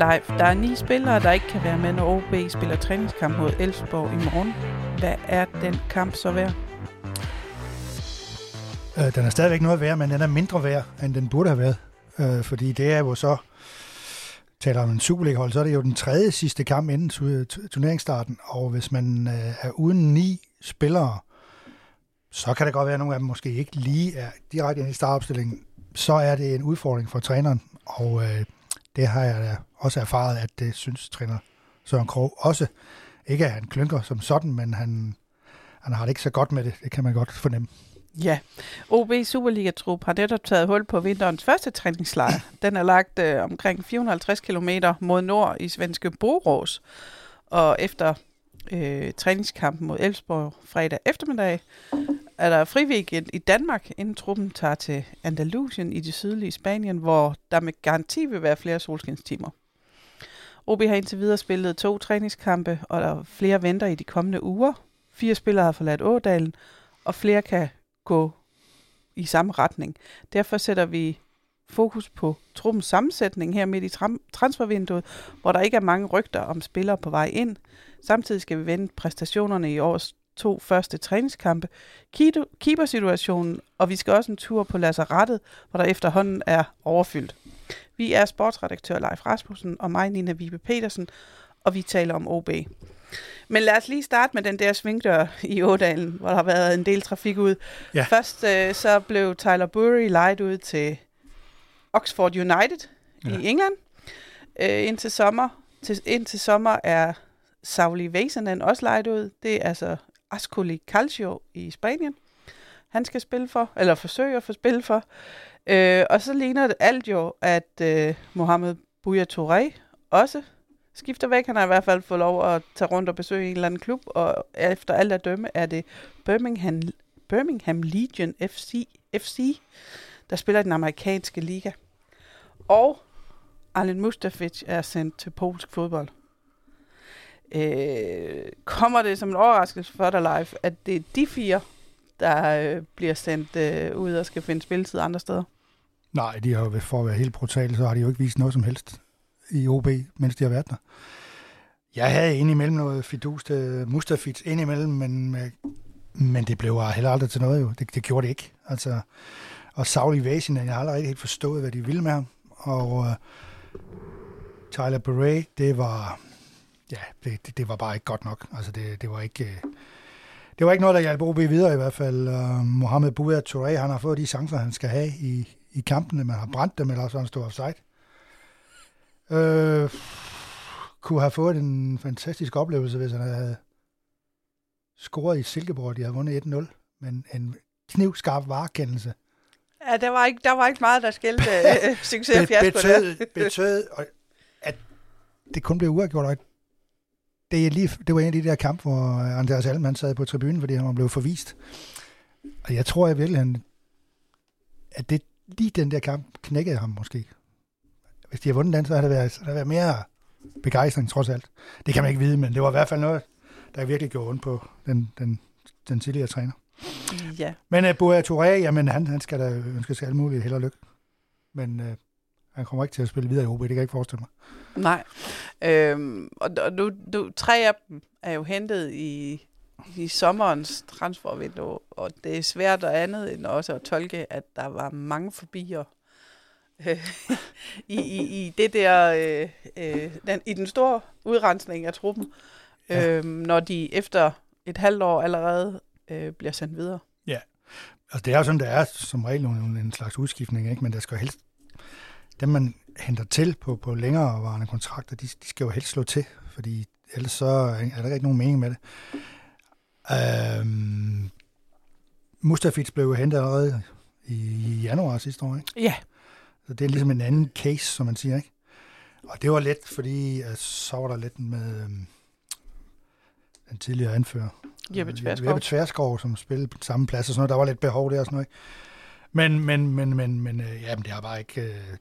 Leif, Der er ni spillere, der ikke kan være med, når OB spiller træningskamp mod Elfsborg i morgen. Hvad er den kamp så værd? Øh, den er stadigvæk noget værd, men den er mindre værd, end den burde have været. Øh, fordi det er jo så, taler om en Superliga-hold, så er det jo den tredje sidste kamp inden turneringsstarten, og hvis man øh, er uden ni spillere, så kan det godt være, at nogle af dem måske ikke lige er direkte ind i startopstillingen. Så er det en udfordring for træneren, og øh, det har jeg da også erfaret, at det synes træner Søren Krog også. Ikke at han klynker som sådan, men han, han har det ikke så godt med det. Det kan man godt fornemme. Ja, OB Superliga-trup har netop taget hul på vinterens første træningslejr. Den er lagt øh, omkring 450 km mod nord i svenske Borås. Og efter øh, træningskampen mod Elfsborg fredag eftermiddag, er der friweekend i Danmark, inden truppen tager til Andalusien i det sydlige Spanien, hvor der med garanti vil være flere solskinstimer. OB har indtil videre spillet to træningskampe, og der er flere venter i de kommende uger. Fire spillere har forladt Ådalen, og flere kan gå i samme retning. Derfor sætter vi fokus på truppens sammensætning her midt i transfervinduet, hvor der ikke er mange rygter om spillere på vej ind. Samtidig skal vi vende præstationerne i årets to første træningskampe, keeper-situationen, og vi skal også en tur på lazarettet, hvor der efterhånden er overfyldt. Vi er sportsredaktør Leif Rasmussen og mig, Nina Vibe Petersen, og vi taler om OB. Men lad os lige starte med den der svingdør i Ådalen, hvor der har været en del trafik ud. Ja. Først øh, så blev Tyler Burry lejet ud til Oxford United ja. i England. Øh, indtil sommer til, indtil sommer er Sauli Väisänen også lejet ud. Det er altså Ascoli Calcio i Spanien. Han skal spille for, eller forsøge at få spil for. Øh, og så ligner det alt jo, at øh, Mohamed Bouya Touré også skifter væk. Han har i hvert fald fået lov at tage rundt og besøge en eller anden klub, og efter alt at dømme er det Birmingham, Birmingham Legion FC, FC, der spiller i den amerikanske liga. Og Alen Mustafic er sendt til polsk fodbold. Øh, kommer det som en overraskelse for dig, live, at det er de fire, der øh, bliver sendt øh, ud og skal finde spilletid andre steder? Nej, de har jo, for at være helt brutale, så har de jo ikke vist noget som helst i OB, mens de har været der. Jeg havde indimellem noget fidus øh, til Mustafits indimellem, men, øh, men det blev heller aldrig til noget jo. Det, det gjorde det ikke. Altså, og Sauli Vasen, jeg har aldrig helt forstået, hvad de ville med ham. Og uh, Tyler Beret, det var, ja, det, det, det, var bare ikke godt nok. Altså, det, det var ikke... Uh, det var ikke noget, der hjalp OB videre i hvert fald. Uh, Mohamed Bouya Touré, han har fået de chancer, han skal have i, i kampene. Man har brændt dem, eller så han stået offside. Øh, kunne have fået en fantastisk oplevelse, hvis han havde scoret i Silkeborg. De havde vundet 1-0, men en knivskarp varekendelse. Ja, der var ikke, der var ikke meget, der skældte uh, succes og fiasko betød, der. betød, at det kun blev uafgjort, og det, er lige, det var en af de der kampe, hvor Andreas Alman sad på tribunen, fordi han var blevet forvist. Og jeg tror i virkeligheden, at det, lige den der kamp knækkede ham måske hvis de har vundet den, så har det været, det været mere begejstring trods alt. Det kan man ikke vide, men det var i hvert fald noget, der virkelig gjorde ondt på den, den, den tidligere træner. Ja. Men uh, Boa Touré, jamen han, han skal da ønske sig alt muligt held og lykke. Men uh, han kommer ikke til at spille videre i OB, det kan jeg ikke forestille mig. Nej. Øhm, og nu, nu, tre af dem er jo hentet i, i sommerens transfervindue, og det er svært og andet end også at tolke, at der var mange forbier i, i, i det der, øh, øh, den, i den store udrensning af truppen, ja. øh, når de efter et halvt år allerede øh, bliver sendt videre. Ja, altså det er jo sådan, der er som regel en, en slags udskiftning, ikke? men der skal helst, dem man henter til på, på længerevarende kontrakter, de, de skal jo helst slå til, fordi ellers så er der ikke nogen mening med det. Øhm, Mustafits blev jo hentet allerede i januar sidste år, ikke? Ja, så det er ligesom en anden case, som man siger, ikke? Og det var let, fordi at så var der lidt med øhm, den tidligere anfører. Jeppe Tverskov. Jeppe Tverskov, som spillede på samme plads og sådan noget. Der var lidt behov der og sådan noget. Men, men, men, men, men øh, jamen, det har bare ikke... Øh,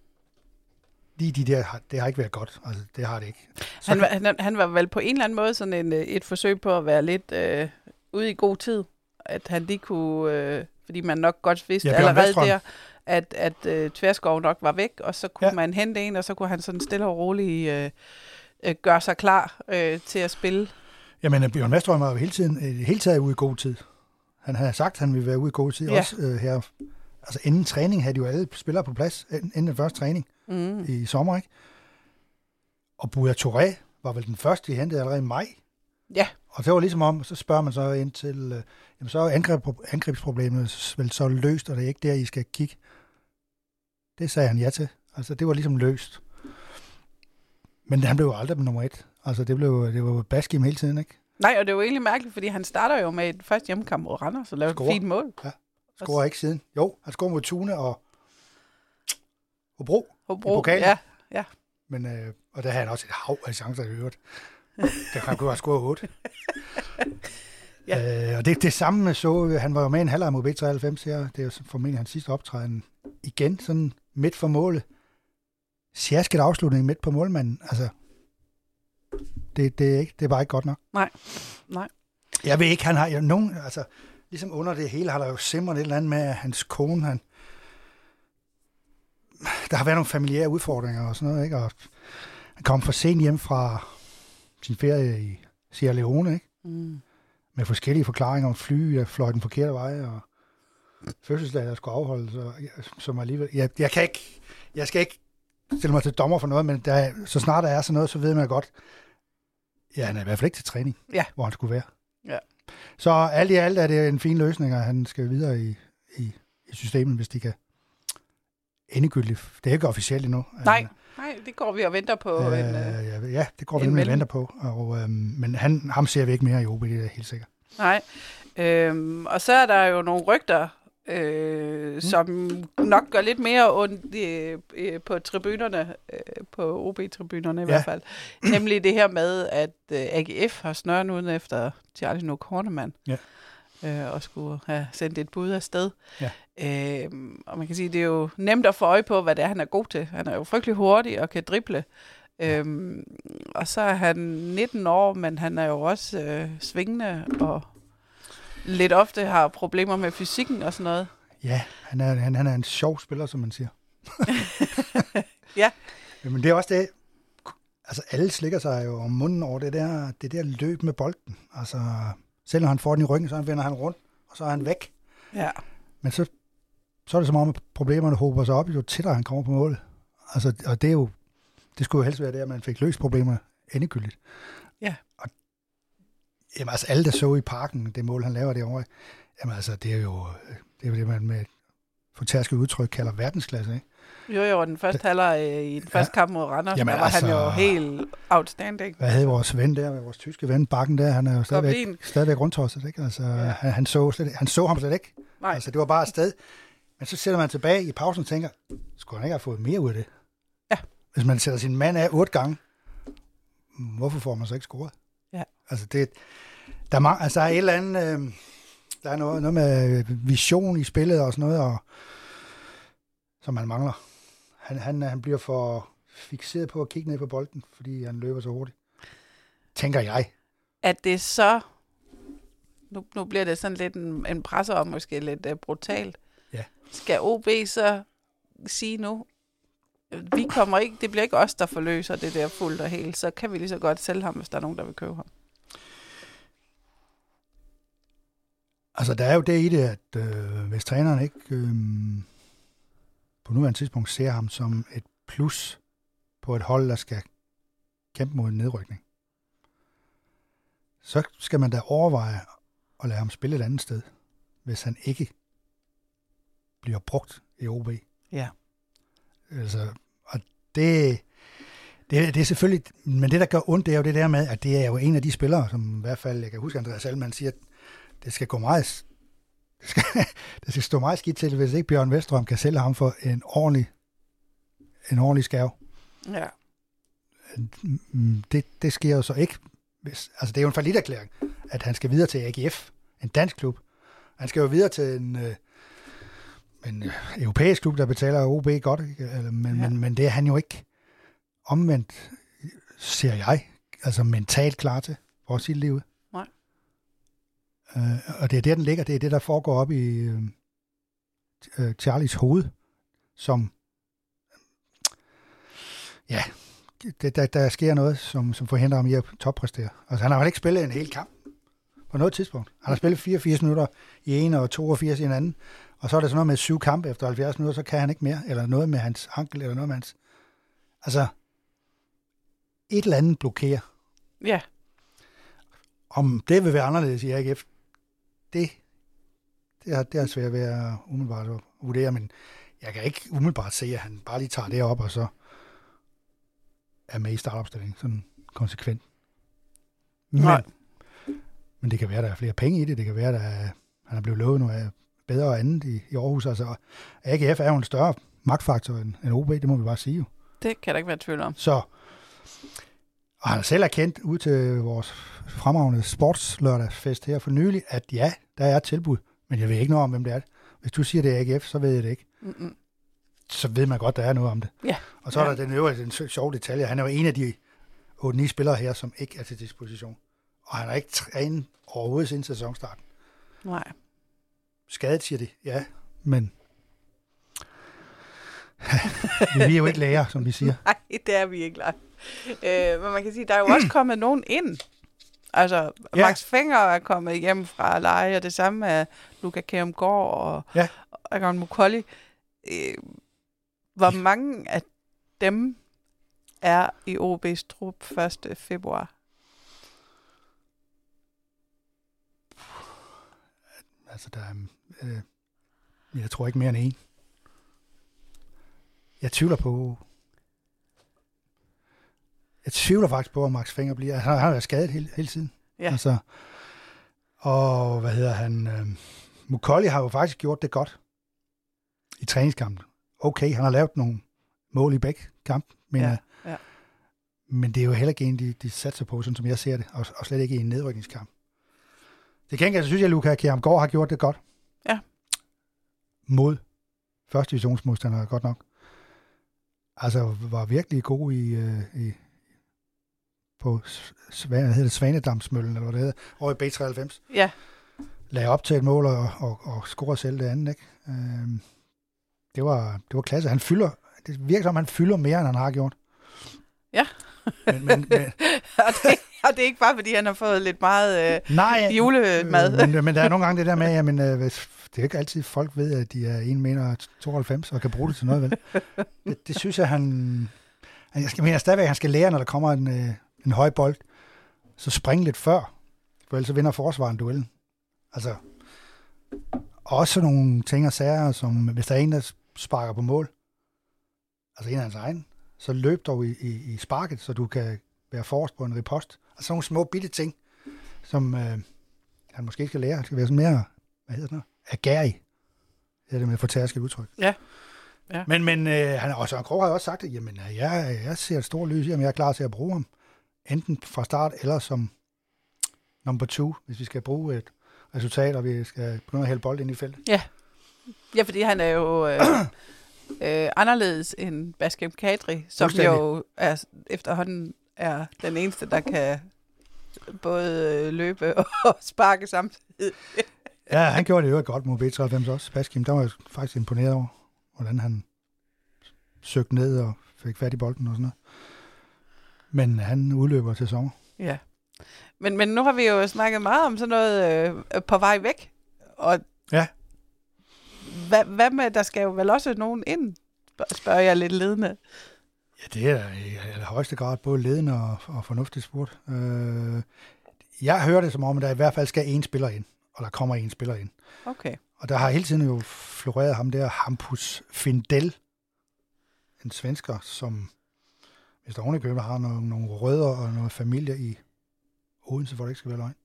lige de der, det har ikke været godt. Altså, det har det ikke. Så han, var, han, han var vel på en eller anden måde sådan en, øh, et forsøg på at være lidt øh, ude i god tid. At han lige kunne... Øh, fordi man nok godt vidste ja, allerede der, at, at øh, Tverskov nok var væk, og så kunne ja. Man hente en, og så kunne han sådan stille og roligt øh, øh, gøre sig klar øh, til at spille. Jamen, øh, Bjørn Vestrøm var jo hele tiden, øh, hele taget ude i god tid. Han havde sagt, at han ville være ude i god tid. Ja. Også øh, her. Altså, inden træning havde de jo alle spillere på plads, inden den første træning Mm. i sommer, ikke? Og Buya Touré var vel den første, de hentede allerede i maj. Ja. Og det var ligesom om, så spørger man så ind til, øh, jamen så er angreb, angrebsproblemet vel så løst, og det er ikke der, I skal kigge. Det sagde han ja til. Altså, det var ligesom løst. Men han blev jo aldrig nummer et. Altså, det, blev, det var Baskim hele tiden, ikke? Nej, og det jo egentlig mærkeligt, fordi han starter jo med et første hjemmekamp mod Randers og laver et fint mål. Scorer ikke siden. Jo, han scorer mod Tune og Hobro. Hobro. I pokalen. Ja, Men, øh, og der havde han også et hav af chancer i øvrigt. Der kan kunne have scoret 8. ja. øh, og det, det samme så, han var jo med en halvleg mod B93 her. Det er jo formentlig hans sidste optræden. Igen sådan midt for målet. Sjærsket afslutning midt på målmanden. Altså, det, det, er ikke, det er bare ikke godt nok. Nej. Nej. Jeg ved ikke, han har jo nogen, altså, ligesom under det hele har der jo simret et eller andet med, at hans kone, han, der har været nogle familiære udfordringer og sådan noget, ikke? Og han kom for sent hjem fra sin ferie i Sierra Leone, ikke? Mm. Med forskellige forklaringer om fly, der fløj den forkerte vej, og fødselsdag, der skulle afholdes, og, som alligevel... Jeg, jeg kan ikke... Jeg skal ikke stille mig til dommer for noget, men der, er- så snart der er sådan noget, så ved man godt, ja, han er i hvert fald ikke til træning, Ja. hvor han skulle være. Ja. Så alt i alt er det en fin løsning, at han skal videre i, i, i systemet, hvis de kan endegyldigt. Det er ikke officielt endnu. Nej, nej, det går vi og venter på. Øh, en, øh, ja, det går vi og venter på. Og, øhm, men han, ham ser vi ikke mere i OB, det er helt sikkert. Nej. Øhm, og så er der jo nogle rygter, øh, mm. som nok gør lidt mere ondt øh, øh, på tribunerne, øh, på OB-tribunerne i Ja. hvert fald. Nemlig det her med, at øh, AGF har snøren uden efter Charlie Nook Hornemann. Ja. Øh, og skulle have sendt et bud afsted. Ja. Øhm, og man kan sige, det er jo nemt at få øje på, hvad det er, han er god til. Han er jo frygtelig hurtig og kan drible. Øhm, og så er han 19 år, men han er jo også øh, svingende og lidt ofte har problemer med fysikken og sådan noget. Ja, han er, han, han er en sjov spiller, som man siger. Ja. Men det er også det, altså alle slikker sig jo om munden over det der, det der løb med bolden. Altså, selv når han får den i ryggen, så vender han rundt, og så er han væk. Ja. Men så, så er det som om, at problemerne hober sig op, jo tættere han kommer på målet. Altså, og det er jo, det skulle jo helst være det, at man fik løst problemer endegyldigt. Ja. Og, jamen, altså alle, der så i parken, det mål, han laver derovre, jamen altså, det er jo det, er jo det man med fortærsket udtryk kalder verdensklasse, ikke? Jo, jo, den første halvleg øh, i den første kamp mod Randers, Jamen, der var han altså- jo helt outstanding. Hvad havde vores ven der, vores tyske ven, Bakken der, han er jo stadigvæk, Goblin. stadigvæk rundtosset, ikke? Altså, Ja. ja. han, han, så slet, han så ham slet ikke. Nej, Altså, det var bare et sted. Men så sætter man tilbage i pausen og tænker, skulle han ikke have fået mere ud af det? Ja. Hvis man sætter sin mand af otte gange, hvorfor får man så ikke scoret? Altså, det, der, er, altså, der er et eller andet, øh, der er noget, noget med vision i spillet og sådan noget, og, som man mangler. Han, han, han bliver for fixeret på at kigge ned på bolden, fordi han løber så hurtigt. Tænker jeg. at det så... Nu, nu bliver det sådan lidt en, en presser og måske lidt uh, brutalt. Ja. Skal OB så sige nu, vi kommer ikke, det bliver ikke os, der forløser det der fuldt og helt, så kan vi lige så godt sælge ham, hvis der er nogen, der vil købe ham. Altså, der er jo det i det, at øh, hvis træneren ikke øh, på nuværende tidspunkt ser ham som et plus på et hold, der skal kæmpe mod en nedrykning, så skal man da overveje at lade ham spille et andet sted, hvis han ikke bliver brugt i OB. Ja. Altså, og det, det, det er selvfølgelig, men det, der gør ondt, det er jo det der med, at det er jo en af de spillere, som i hvert fald, jeg kan huske, Andreas Alman siger, at det skal gå meget, det skal, det skal stå meget skidt til, hvis ikke Bjørn Vestrøm kan sælge ham for en ordentlig, en ordentlig skæv. Ja. Mm, Det, det sker jo så ikke. Hvis, altså, det er jo en forlitterklæring, at han skal videre til AGF, en dansk klub. Han skal jo videre til en, øh, en øh, europæisk klub, der betaler OB godt? Eller, men, ja. men, men det er han jo ikke omvendt, ser jeg, altså mentalt klar til for sit liv. Øh, og det er der, den ligger. Det er det, der foregår op i øh, øh, Charlies hoved. som, ja, det, der, der sker noget, som, som forhindrer ham i at toppræstere. Altså, han har jo ikke spillet en hel kamp på noget tidspunkt. Han har spillet 84 minutter i en og 82 i en anden, og så er det sådan noget med syv kampe efter 70 minutter, så kan han ikke mere, eller noget med hans ankel, eller noget med hans... Altså, et eller andet blokerer. Ja, Om det vil være anderledes i AGF, det, det, er, det er svært ved at umiddelbart at vurdere, men jeg kan ikke umiddelbart se, at han bare lige tager det op, og så er med i startopstillingen, sådan konsekvent. Men, Nej. men det kan være, at der er flere penge i det, det kan være, at der er, han er blevet lovet noget bedre og andet i, i Aarhus. Altså, AGF er jo en større magtfaktor end, end OB, det må vi bare sige jo. det kan der ikke være tvivl om. Så, og han har selv erkendt ud til vores fremragende sportslørdagsfest her for nylig, at ja, der er et tilbud, men jeg ved ikke noget om, hvem det er. Hvis du siger, det er AGF, så ved jeg det ikke. Mm-mm. Så ved man godt, der er noget om det. Ja. Og så er Ja. der den øvrige, den sjove detalje. Han er jo en af de 8-9 spillere her, som ikke er til disposition. Og han har ikke trænet overhovedet siden sæsonstarten. Nej. Skadet, siger de. Ja, men vi er jo ikke læger, som vi siger. Nej, det er vi ikke. Øh, men man kan sige, der er jo også kommet nogen ind. Altså, Ja. Max Fenger er kommet hjem fra leje, og det samme er Luca Kjærumgaard og Ja. Agon Mukolli. Øh, hvor mange af dem er i OB's trup 1. februar? Altså, der er, øh, jeg tror ikke mere end en. Jeg tvivler på... Jeg tvivler faktisk på, at Max Fenger bliver... Han har, været skadet hele, hele tiden. Ja. Altså, og hvad hedder han? Øh, Mukolli har jo faktisk gjort det godt i træningskampen. Okay, han har lavet nogle mål i begge kamp, men, Ja, ja, ja. men det er jo heller ikke en, de, de satser på, sådan som jeg ser det, og, og slet ikke i en nedrykningskamp. Det kan jeg synes jeg, at Luka Kjærmgaard har gjort det godt. Ja. Mod første divisionsmodstandere, godt nok. Altså, var virkelig god i, øh, i på S- hvad hedder det, Svanedamsmøllen, eller hvad det hedder, over i B93 Ja, lagde op til et mål og, og, og scorede selv det andet. Ikke? Øhm, det, var, det var klasse. Han fylder, det virker som, han fylder mere, end han har gjort. Ja. men, men, men, og det, og det er ikke bare, fordi han har fået lidt meget øh, nej, julemad. Øh, men, men der er nogle gange det der med, jamen, øh, hvis, det er ikke altid, folk ved, at de er 1 meter 92 og kan bruge det til noget, vel? Det, det synes jeg, han... han- Jeg mener stadigvæk, han skal lære, når der kommer en, øh, en høj bold, så springe lidt før, for ellers så vinder forsvaren duellen. Altså, også nogle ting og sager, som hvis der er en, der sparker på mål, altså en af hans egen, så løb dog i, i, i sparket, så du kan være forrest på en ripost. Altså nogle små bitte ting, som øh, han måske skal lære. Han skal være sådan mere, hvad hedder det noget? Agerig. Det er det med fortærsket udtryk. Ja. Ja. Men, men øh, han, og Søren Krog har jo også sagt, at jamen, øh, jeg, jeg ser et stort lys i ham, jeg er klar til at bruge ham. Enten fra start eller som number two, hvis vi skal bruge et resultat, og vi skal begynde at hælde bold ind i feltet. Ja, fordi han er jo øh, øh, anderledes end Baskem Kadri, som jo er, efterhånden er den eneste, der kan både øh, løbe og sparke samtidig. Ja, han gjorde det jo godt mod B93 også. Baskim, der var jeg faktisk imponeret over, hvordan han søgte ned og fik fat i bolden og sådan noget. Men han udløber til sommer. Ja. Men, men nu har vi jo snakket meget om sådan noget øh, på vej væk. Og Ja. Hvad, hvad med, der skal jo vel også nogen ind, Spørg- spørger jeg lidt ledende. Ja, det er i højeste grad både ledende og, og fornuftigt spurgt. Øh, jeg hører det som om, at der i hvert fald skal en spiller ind, og der kommer en spiller ind. Okay. Og der har hele tiden jo floreret ham der, Hampus Findel, en svensker, som hvis der ovenikøbet har nogle, nogle rødder og noget familie i Odense, hvor det ikke skal være løgn.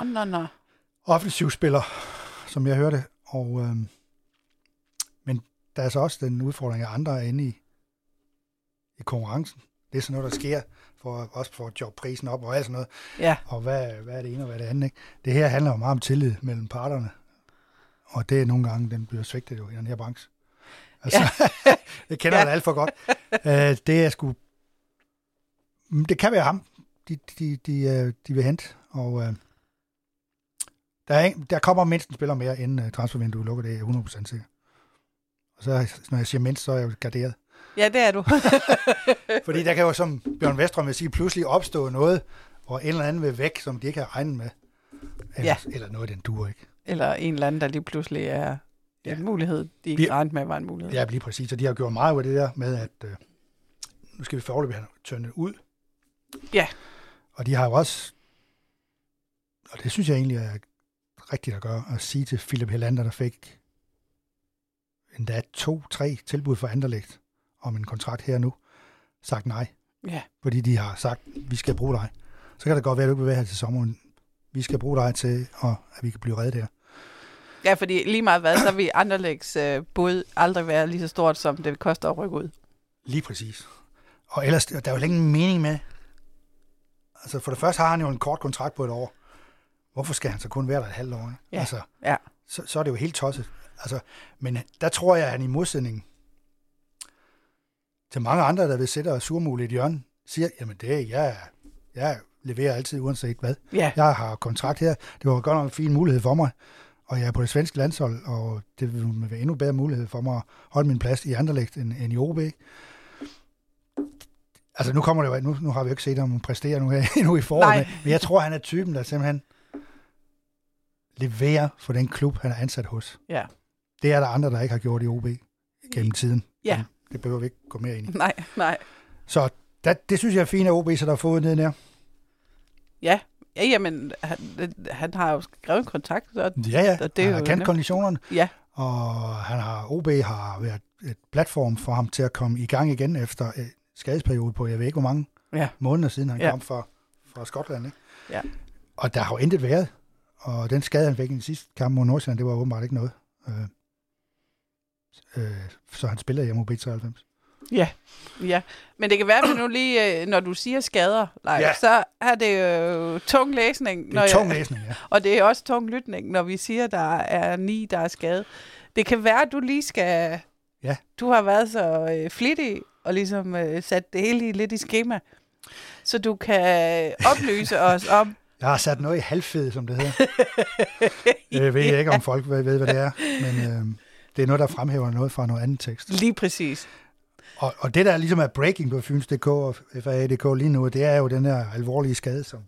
Nå, nå, nå. offensiv spiller, som jeg hørte. Og, øhm, der er så også den udfordring, at andre er inde i, i konkurrencen. Det er sådan noget, der sker, for, også for at jobbe prisen op og alt sådan noget. Ja, Og hvad, hvad er det ene og hvad er det andet? Ikke? Det her handler jo meget om tillid mellem parterne. Og det er nogle gange, den bliver svigtet jo i den her branche. Altså, ja. det kender Ja. man alt for godt. Uh, det er sgu... Det kan være ham, de, de, de, øh, de vil hente. Og uh, der, er, ikke- der kommer mindst en spiller mere, inden uh, transfervinduet lukker, det er jeg 100% sikker. Og Så når jeg siger mindst, så er jeg jo garderet. Ja, det er du. Fordi der kan jo, som Bjørn Vestrøm vil sige, pludselig opstå noget, hvor en eller anden vil væk, som de ikke har regnet med. Eller, Ja. eller noget, den duer ikke. Eller en eller anden, der lige pludselig er Ja. en mulighed, de ikke regnede med var en mulighed. Ja, lige præcis. Og de har gjort meget af det der med, at øh, nu skal vi foreløbig have tørnet ud. Ja. Og de har jo også, og det synes jeg egentlig er rigtigt at gøre, at sige til Philip Helander, der fik endda to-tre tilbud for Anderlecht om en kontrakt her nu, sagt nej. Ja. Fordi de har sagt, vi skal bruge dig. Så kan det godt være, at du ikke vil være her til sommer, men vi skal bruge dig til, at, at vi kan blive reddet der. Ja, fordi lige meget hvad, så vil Anderlegs øh, bud aldrig være lige så stort, som det koster at rykke ud. Lige præcis. Og ellers, der er jo ingen mening med. Altså, for det første har han jo en kort kontrakt på et år. Hvorfor skal han så kun være der et halvt år? Ikke? Ja, Altså, ja. Så, så er det jo helt tosset. Altså, men der tror jeg, at han i modsætning til mange andre, der vil sætte og surmule i et hjørne, siger, jamen det er, jeg, jeg leverer altid uanset hvad. Ja, Jeg har kontrakt her. Det var godt nok en fin mulighed for mig. Og jeg er på det svenske landshold, og det vil være endnu bedre mulighed for mig at holde min plads i Anderlecht end, end i OB. Altså nu kommer det jo, nu, nu har vi jo ikke set ham præstere nu her endnu i foråret, men jeg tror, han er typen, der simpelthen leverer for den klub, han er ansat hos. ja. Det er der andre, der ikke har gjort i OB gennem tiden. Ja. Men Det behøver vi ikke gå mere ind i. Nej, nej. Så der, det synes jeg er fint, at OB så der har fået ned der. Ja, ja jamen, han, han har jo skrevet en kontrakt, så Ja, ja. Og det han har kendt konditionerne. ja, Og han har, OB har været et platform for ham til at komme i gang igen efter et skadesperiode på, jeg ved ikke hvor mange ja, måneder siden han ja. kom fra, fra Skotland. Ikke? Ja. Og der har jo intet været. Og den skade, han fik i den sidste kamp mod Nordsjælland, det var åbenbart ikke noget. Øh, øh, så han spiller hjemme mod B93. ja, ja. Men det kan være, at nu lige, øh, når du siger skader, Leif, Ja. så er det jo tung læsning. Det når er jeg- tung læsning, ja. Og det er også tung lytning, når vi siger, der er ni, der er skadet. Det kan være, at du lige skal... Ja. Du har været så øh, flittig og ligesom øh, sat det hele lidt i schema. Så du kan oplyse os om... Jeg har sat noget i halvfed, som det hedder. Jeg ved ikke, om folk ved, ved hvad det er. Men øh, det er noget, der fremhæver noget fra noget andet tekst. Lige præcis. Og, og det, der ligesom er breaking på Fyns.dk og FAA.dk lige nu, det er jo den her alvorlige skade, som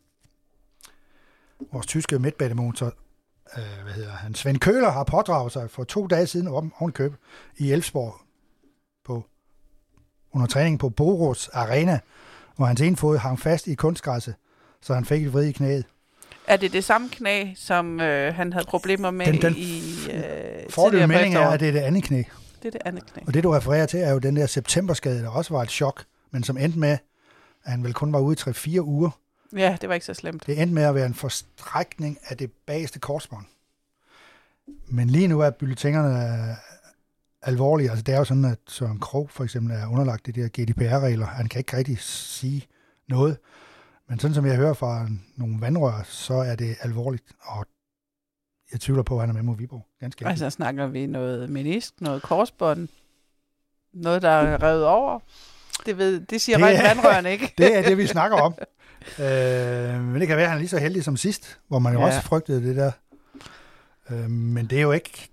vores tyske midtbanemotor, øh, hvad hedder han, Svend Køler har pådraget sig for to dage siden oven, ovenkøb i Elfsborg på, under træning på Boros Arena, hvor hans ene fod hang fast i kunstgræsset, så han fik et vrid i knæet. Er det det samme knæ, som øh, han havde problemer med Den- den i øh, Fordelen melding er, at det er det andet knæ. Det er det andet knæ. Og det, du refererer til, er jo den der septemberskade, der også var et chok, men som endte med, at han vel kun var ude i 3-4 uger. Ja, det var ikke så slemt. Det endte med at være en forstrækning af det bageste korsbånd. Men lige nu er bulletinerne alvorlige. Altså det er jo sådan, at Søren Krog for eksempel er underlagt de der GDPR-regler. Han kan ikke rigtig sige noget. Men sådan som jeg hører fra nogle vandrør, så er det alvorligt. Og jeg tvivler på, at han er med mod Viborg. Ganske enkelt. Altså snakker vi noget menisk, noget korsbånd, noget, der er revet over. Det, ved, det siger Det er- vandrørene, ikke? Det er det, vi snakker om. øh, men det kan være, at han er lige så heldig som sidst, hvor man jo Ja. også frygtede det der. Øh, men det er jo ikke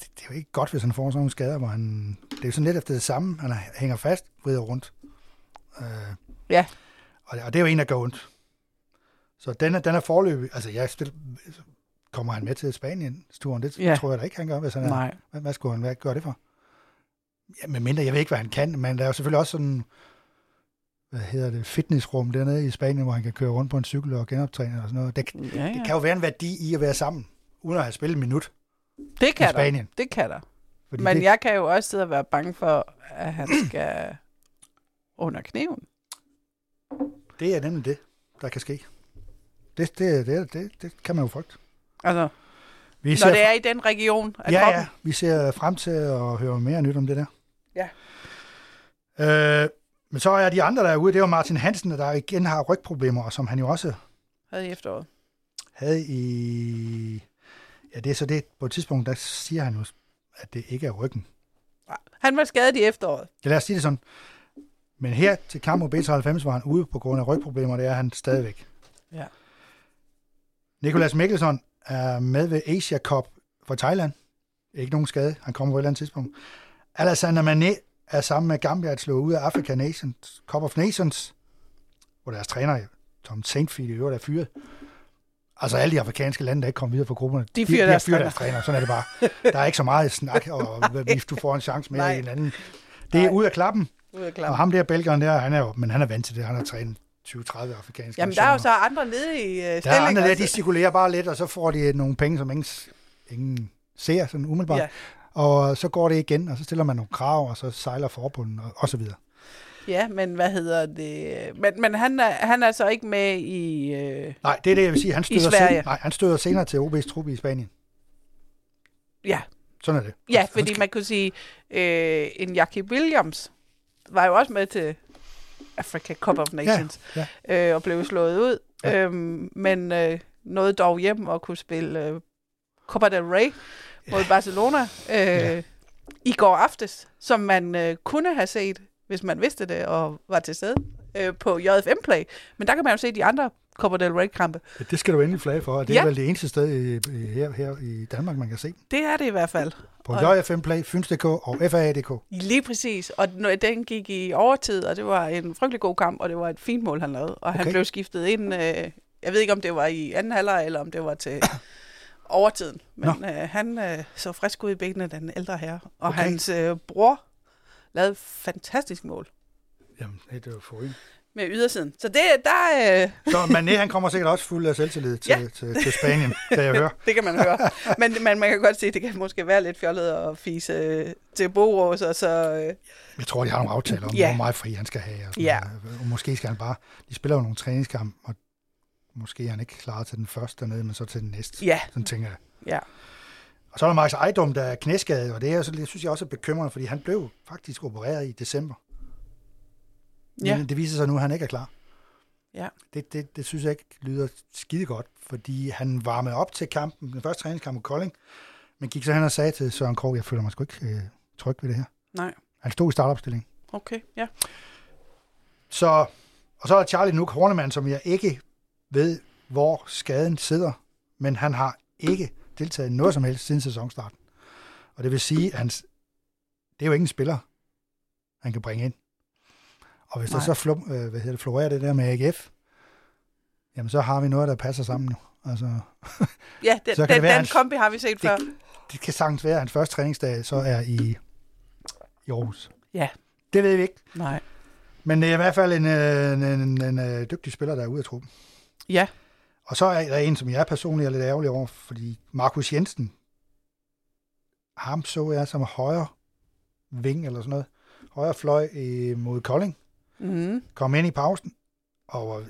det, det er jo ikke godt, hvis han får sådan nogle skader, hvor han... Det er jo sådan lidt efter det samme. Han er- hænger fast, vrider rundt. Øh, Ja. Og, det- og det er jo en, der ondt. Så den er, den er forløbig. Altså, jeg spil, kommer han med til Spanien-turen? Det Ja. tror jeg da ikke, han gør, hvis han er, Nej. hvad, hvad skulle han hvad gøre det for? Ja, men mindre, jeg ved ikke, hvad han kan, men der er jo selvfølgelig også sådan, hvad hedder det, fitnessrum dernede i Spanien, hvor han kan køre rundt på en cykel og genoptræne og sådan noget. Det, Ja, det ja. kan jo være en værdi i at være sammen, uden at have spillet en minut Det i kan der. Spanien. Det kan der. Fordi Men det, jeg kan jo også sidde og være bange for, at han skal under kniven. Det er nemlig det, der kan ske. Det, det, det, det, det kan man jo frygte. Altså, Vi når det er i den region af ja, kroppen. ja, vi ser frem til at høre mere nyt om det der. Ja. Øh, men så er de andre, der er ude, det jo Martin Hansen, der igen har rygproblemer, og som han jo også Havde i efteråret. havde i... Ja, det er så det, på et tidspunkt, der siger han jo, at det ikke er ryggen. Han var skadet i efteråret. Ja, lad os sige det sådan. Men her til kamp mod B93 var han ude på grund af rygproblemer, det er han stadigvæk. Ja. Nikolas Mikkelsen er med ved Asia Cup for Thailand. Ikke nogen skade. Han kommer på et eller andet tidspunkt. Alassane Mané er sammen med Gambia at slå ud af Africa Nations, Cup of Nations, hvor deres træner, Tom Saintfield, i øvrigt er fyret. Altså alle de afrikanske lande, der ikke kom videre fra grupperne, De fyrer deres fyrer træner. deres træner. Sådan er det bare. Der er ikke så meget snak, og hvis du får en chance mere Nej. i en anden. Det er Nej. ud af klappen. Og ham der, belgeren der, han er jo, men han er vant til det. Han har trænet 20-30 afrikanske Jamen, der er jo så andre ledige uh, Der er stillinger. andre der, de altså. cirkulerer bare lidt, og så får de nogle penge, som ingen, ingen ser sådan umiddelbart. Ja. Og så går det igen, og så stiller man nogle krav, og så sejler forbunden, og, og så videre. Ja, men hvad hedder det? Men, men han, er, han er så ikke med i... Øh, Nej, det er det, jeg vil sige. Han støder, sen, nej, han støder senere til OB's truppe i Spanien. ja, Sådan er det. ja, Han fordi man kunne sige, øh, en Jackie Williams var jo også med til Africa Cup of Nations, ja. Øh, og blev slået ud, Ja. øhm, men øh, nåede dog hjem og kunne spille øh, Copa del Rey mod Barcelona øh, Ja. i går aftes, som man øh, kunne have set, hvis man vidste det og var til stede øh, på JFM Play. Men der kan man jo se de andre Copa del Rey-kampe. Ja, Det skal du endelig flage for, og det Ja. er vel det eneste sted i, i, her, her i Danmark, man kan se. Det er det i hvert fald. På JFM Play, Fyns.dk og FAA.dk. Lige præcis. Og den gik i overtid, og det var en frygtelig god kamp, og det var et fint mål, han lavede. Og han Okay. blev skiftet ind, øh, jeg ved ikke, om det var i anden halvleg, eller om det var til overtiden. Men øh, han øh, så frisk ud i benene, den ældre herre. Og Okay. hans øh, bror lavede fantastisk mål Jamen, det er jo for en. Med ydersiden. Så det, der, øh, Så Mané, han kommer sikkert også fuld af selvtillid til, Ja. til, til Spanien, kan jeg høre. det kan man høre. Men man, man kan godt se, at det kan måske være lidt fjollet at fise øh, til Boros, og så... Øh, Jeg tror, de har nogle aftaler om, Ja. hvor meget fri han skal have. Og sådan Ja. Og måske skal han bare... De spiller jo nogle træningskampe, og måske er han ikke klar til den første dernede, men så til den næste. ja, Sådan tænker jeg. ja. Og så er der Max Ejdom, der er knæskadet, og det, er, så, det synes jeg også er bekymrende, fordi han blev faktisk opereret i december. Ja. Men det viser sig nu, at han ikke er klar. Ja. Det, det, det synes jeg ikke lyder skide godt, fordi han varmede op til kampen, den første træningskamp mod Kolding, men gik så hen og sagde til Søren Krog, jeg føler mig sgu ikke øh, tryg ved det her. Nej. Han stod i startopstilling. Okay, ja. Så, og så er der Charlie Nuke Hornemann, som jeg ikke ved, hvor skaden sidder, men han har ikke deltaget i noget som helst siden sæsonstarten. Og det vil sige, at hans, det er jo ikke en spiller, han kan bringe ind. Og hvis Nej. Der så flum, øh, hvad hedder det, florerer det der med AGF, jamen så har vi noget, der passer sammen nu. Altså, Ja, den, Så kan den, det være, den hans- kombi har vi set før. det, det kan sagtens være, at hans første træningsdag så er i, i Aarhus. Ja. Det ved vi ikke. Nej. Men det er i hvert fald en, øh, en, en, en, en dygtig spiller, der er ude af truppen. Ja, Og så er der en, som jeg personligt er lidt ærgerlig over, fordi Markus Jensen, ham så jeg som højre ving eller sådan noget, højre fløj øh, mod Kolding, mm. kom ind i pausen, og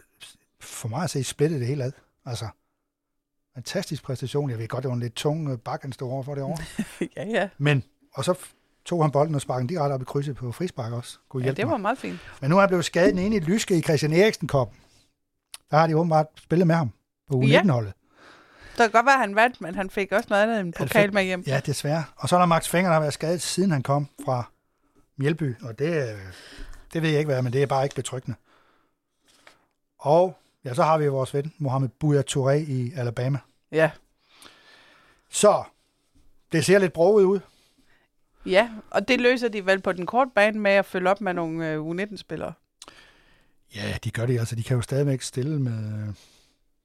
for mig at se splittet det hele ad. Altså, fantastisk præstation. Jeg ved godt, det var en lidt tung øh, bakke, han stod over for det år. ja, ja. Men, og så tog han bolden og sparkede den direkte op i krydset på frispark også. Kunne Ja, det mig. var meget fint. Men nu er han blevet skadet den ene i Lyske i Christian Eriksen Cup. Der har de åbenbart spillet med ham på Ja. U19-holdet. Det kan godt være, at han vandt, men han fik også noget andet end Ja, pokal fik- med hjem. Ja, desværre. Og så er der Max Fenger, der har været skadet, siden han kom fra Mjelby. Og det, øh, det ved jeg ikke hvad, er, men det er bare ikke betryggende. Og ja, så har vi vores ven, Mohamed Bouya Touré i Alabama. Ja. Så, det ser lidt broget ud. ja, og det løser de vel på den korte bane med at følge op med nogle øh, U19-spillere. Ja, de gør det. Altså, de kan jo stadigvæk stille med...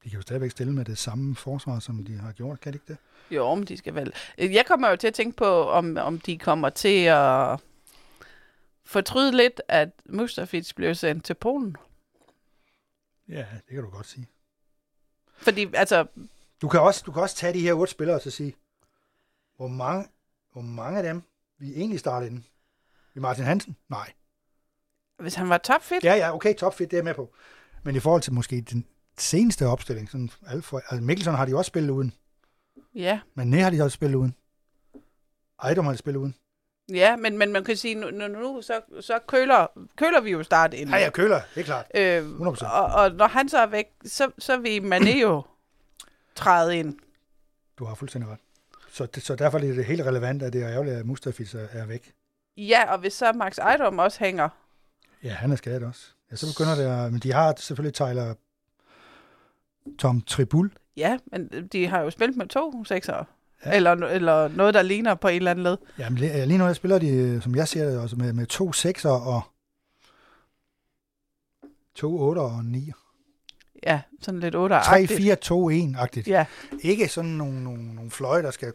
De kan jo stadigvæk stille med det samme forsvar, som de har gjort, kan de ikke det? Jo, men de skal vel. Jeg kommer jo til at tænke på, om, om de kommer til at fortryde lidt, at Mustafic blev sendt til Polen. Ja, det kan du godt sige. Fordi, altså, Du kan også, du kan også tage de her otte spillere og så sige, hvor mange, hvor mange af dem vi egentlig startede inden. Vi Martin Hansen? Nej. hvis han var topfit, Ja, ja, okay, topfit, det er jeg med på. Men i forhold til måske den seneste opstilling, sådan alt for, altså Mikkelsen har de også spillet uden, ja. men Næ har de også spillet uden. Ejdom har de spillet uden. Ja, men, men man kan sige, nu, nu, nu så, så køler, køler vi jo start ind. Ja, ja, Køler, det er klart. Øh, 100%. og, og når han så er væk, så, så vil Mané jo træde ind. Du har fuldstændig ret. Så, det, så derfor er det helt relevant, at det er ærgerligt, at Mustafiz er, er væk. Ja, og hvis så Max Ejdom også hænger, Ja, han er skadet også. Ja, så begynder det at, men de har selvfølgelig Tyler Tom Tribul. ja, men de har jo spillet med to sekser. Ja. Eller, eller noget, der ligner på en eller anden led. Jamen, lige nu jeg spiller de, som jeg ser det, også med, med to sekser og to otter og 9. Ja, sådan lidt 8 3, 4, 2, 1-agtigt. Ja, Ikke sådan nogle, nogle, nogle fløje, der skal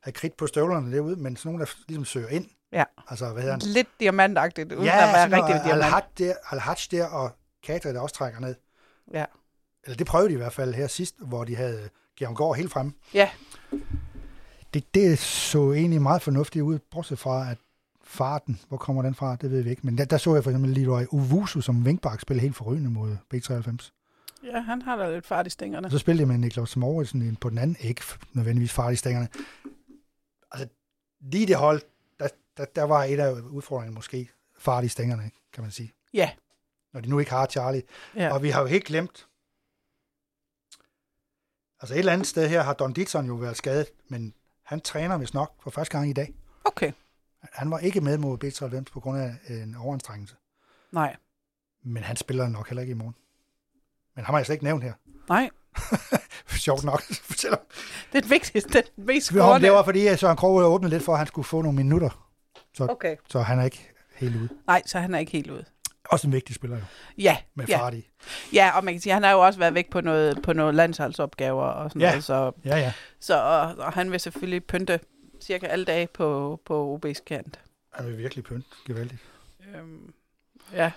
have kridt på støvlerne derude, men sådan nogle, der ligesom søger ind. Ja. Altså, hvad hedder han? lidt diamantagtigt, uden ja, at være rigtig diamant. Al-Haj der, Al der og Kadri, der også trækker ned. Ja. Eller det prøvede de i hvert fald her sidst, hvor de havde Georg Gård helt frem. Ja. Det, det så egentlig meget fornuftigt ud, bortset fra, at farten, hvor kommer den fra, det ved vi ikke. Men der, der så jeg for eksempel Leroy Uvusu som vinkbak spille helt forrygende mod B93. ja, han har da lidt fart i stængerne. Og så spillede jeg med Niklas Mauritsen på den anden, ikke nødvendigvis fart i stængerne. Altså, lige det hold, der, der, der var et af udfordringerne måske fart i stængerne, kan man sige. Ja. Når de nu ikke har Charlie. Ja. Og vi har jo helt glemt, altså et eller andet sted her har Don Ditson jo været skadet, men han træner vist nok for første gang i dag. Okay. Han var ikke med mod B93 på grund af en overanstrengelse. Nej. Men han spiller nok heller ikke i morgen. Men ham har jeg slet ikke nævnt her. Nej. Sjovt nok, fortæller Det er det vigtigste, det er den mest scorende. det var fordi, Søren Krog åbnede lidt for, at han skulle få nogle minutter. Okay. Så han er ikke helt ude. Nej, så han er ikke helt ude. Også en vigtig spiller jo, Ja, med ja. fart i. ja, og man kan sige, at han har jo også været væk på noget, på noget landsholdsopgaver og sådan Ja. noget, så, Ja, ja. så og, og han vil selvfølgelig pynte cirka alle dage på, på OB's kant. Han vil virkelig pynt. Gevaldigt. Øhm, ja.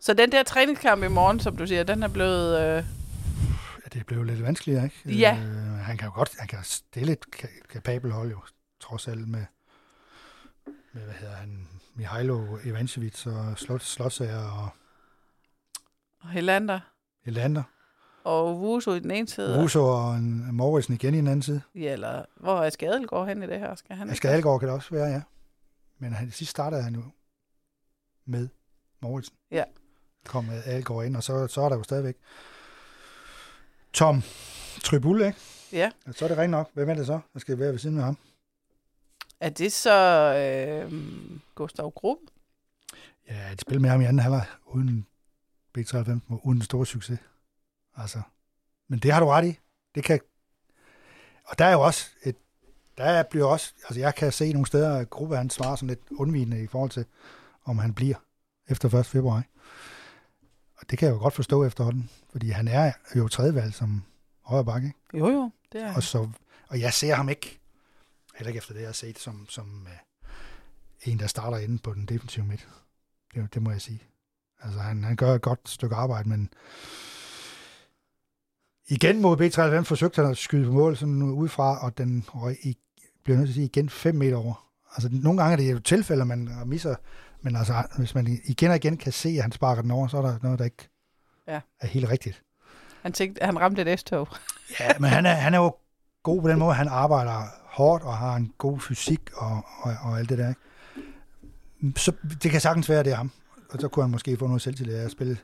Så den der træningskamp i morgen, som du siger, den er blevet... Øh, Ja, det blev lidt vanskeligere, ikke? Ja. Øh, han kan jo godt, han kan stille et ka- kapabel hold jo, trods alt med, med hvad hedder han, Mihailo Ivancevic og Slot, Slotsager og Helander Elander. og Wusu i den ene side. og- Russo og en Morrison igen i den anden side. Ja, eller hvor er Skadelgaard hen i det her? Skal han Ja, ikke Skadelgaard kan det også være, ja. Men han, sidst startede han jo med Morrison. Ja. Kom med Algaard ind, og så, så er der jo stadigvæk Tom Tribul, ikke? Ja. Ja, Så er det rent nok. Hvem er det så, der skal være ved siden af ham? Er det så øh, Gustav Grub? Ja, et spil med ham i anden halvleg uden B93, uden stor succes. Altså, men det har du ret i. Det kan... Og der er jo også et... Der bliver også... Altså, jeg kan se nogle steder, at gruppe han svarer sådan lidt undvigende i forhold til, om han bliver efter 1. februar. Og det kan jeg jo godt forstå efterhånden, fordi han er jo tredjevalg som højre bakke. Jo, jo, det er Og, så, og jeg ser ham ikke, heller ikke efter det, jeg har set, som, som uh, en, der starter inde på den defensive midt. Det, det må jeg sige. Altså, han, han gør et godt stykke arbejde, men igen mod B93 forsøgte han at skyde på mål sådan udefra, og den røg i, bliver nødt til at sige, igen 5 meter over. Altså, nogle gange er det jo tilfælde, man misser, men altså, hvis man igen og igen kan se, at han sparker den over, så er der noget, der ikke Ja. er helt rigtigt. Han, tænkte, han ramte et S-tog. Ja, men han er, han er jo god på den måde. Han arbejder hårdt og har en god fysik og, og, og alt det der. Ikke? Så det kan sagtens være, at det er ham. Og så kunne han måske få noget selvtillid af at spille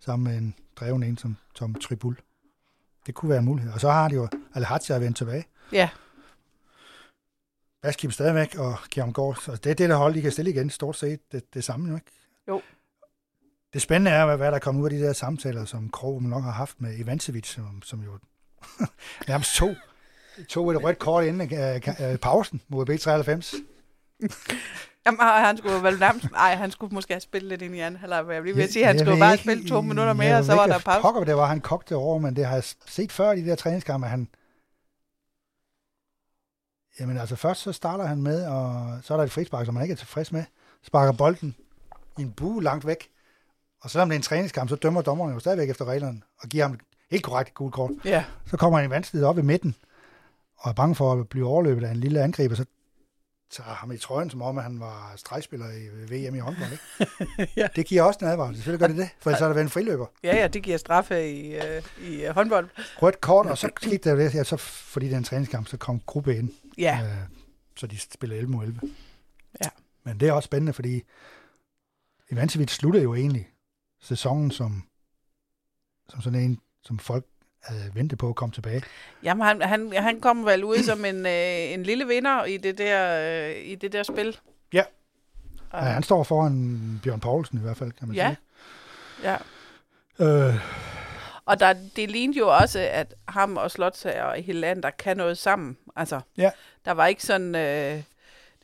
sammen med en dreven en som Tom Tribul. Det kunne være en mulighed. Og så har de jo Alhaja vendt tilbage. Ja, Baskim stadigvæk, og Kjærm Gård. Så det er det, der hold, de kan stille igen. Stort set det, det samme, jo ikke? Jo. Det spændende er, hvad, hvad der kommer ud af de der samtaler, som Krog nok har haft med Ivancevic, som, som jo nærmest to, to et rødt kort inden uh, uh, pausen mod B93. Jamen, han skulle vel nærmest... Ej, han skulle måske have spillet lidt ind i anden halvleg, jeg bliver ved at sige, han skulle bare ikke- spille to minutter jeg mere, og så var der pause. Pokker, det var, han kogte over, men det har jeg set før i de der træningskampe, han Jamen altså først så starter han med, og så er der et frispark, som man ikke er tilfreds med. Sparker bolden i en bue langt væk. Og selvom det er en træningskamp, så dømmer dommerne jo stadigvæk efter reglerne, og giver ham et helt korrekt gult kort. Ja, Så kommer han i vanskelighed op i midten, og er bange for at blive overløbet af en lille angriber, så tager ham i trøjen, som om at han var stregspiller i VM i håndbold. Ikke? Ja. Det giver også en advarsel. Selvfølgelig gør det det, for ellers er der været en friløber. ja, ja det giver straffe i, øh, i øh, håndbold. Rødt kort, og så skete der det, ja, så, fordi det er en træningskamp, så kom gruppe ind. Ja, Øh, så de spiller 11 mod 11. Ja. Men det er også spændende, fordi Ivancevic sluttede jo egentlig sæsonen som, som sådan en, som folk havde ventet på at komme tilbage. Jamen, han, han, han kom vel ud som en, øh, en lille vinder i det der, øh, i det der spil. Ja. Og, Ja, han står foran Bjørn Poulsen i hvert fald, kan man Ja. sige. ja. Øh, Og der, det lignede jo også, at ham og Slotsager og Helander kan noget sammen. Altså, Ja. der var ikke sådan... Øh,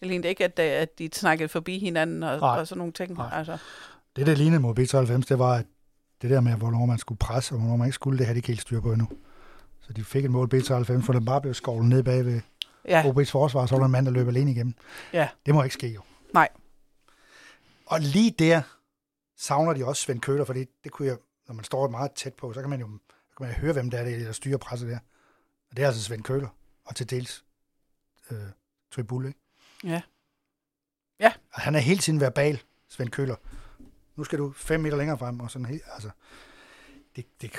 det lignede ikke, at, øh, at de snakkede forbi hinanden og, Nej. og sådan nogle ting. Nej. Altså, Det, der lignede mod B93, det var, at det der med, hvornår man skulle presse, og hvornår man ikke skulle, det havde de ikke helt styr på endnu. Så de fik et mål B93, for den bare blev skovlet ned bag ved ja, OB's forsvar, så var der en mand, der løb alene igennem. ja, Det må ikke ske jo. Nej. Og lige der savner de også Svend Køler, fordi det kunne jeg, når man står meget tæt på, så kan man jo så kan man høre, hvem der er, der styrer presset der. Og det er altså Svend Køler, og til dels øh, Tribulle. Ikke? ja. Og han er hele tiden verbal, Svend Køler. Nu skal du fem meter længere frem, og sådan helt, altså, det, det,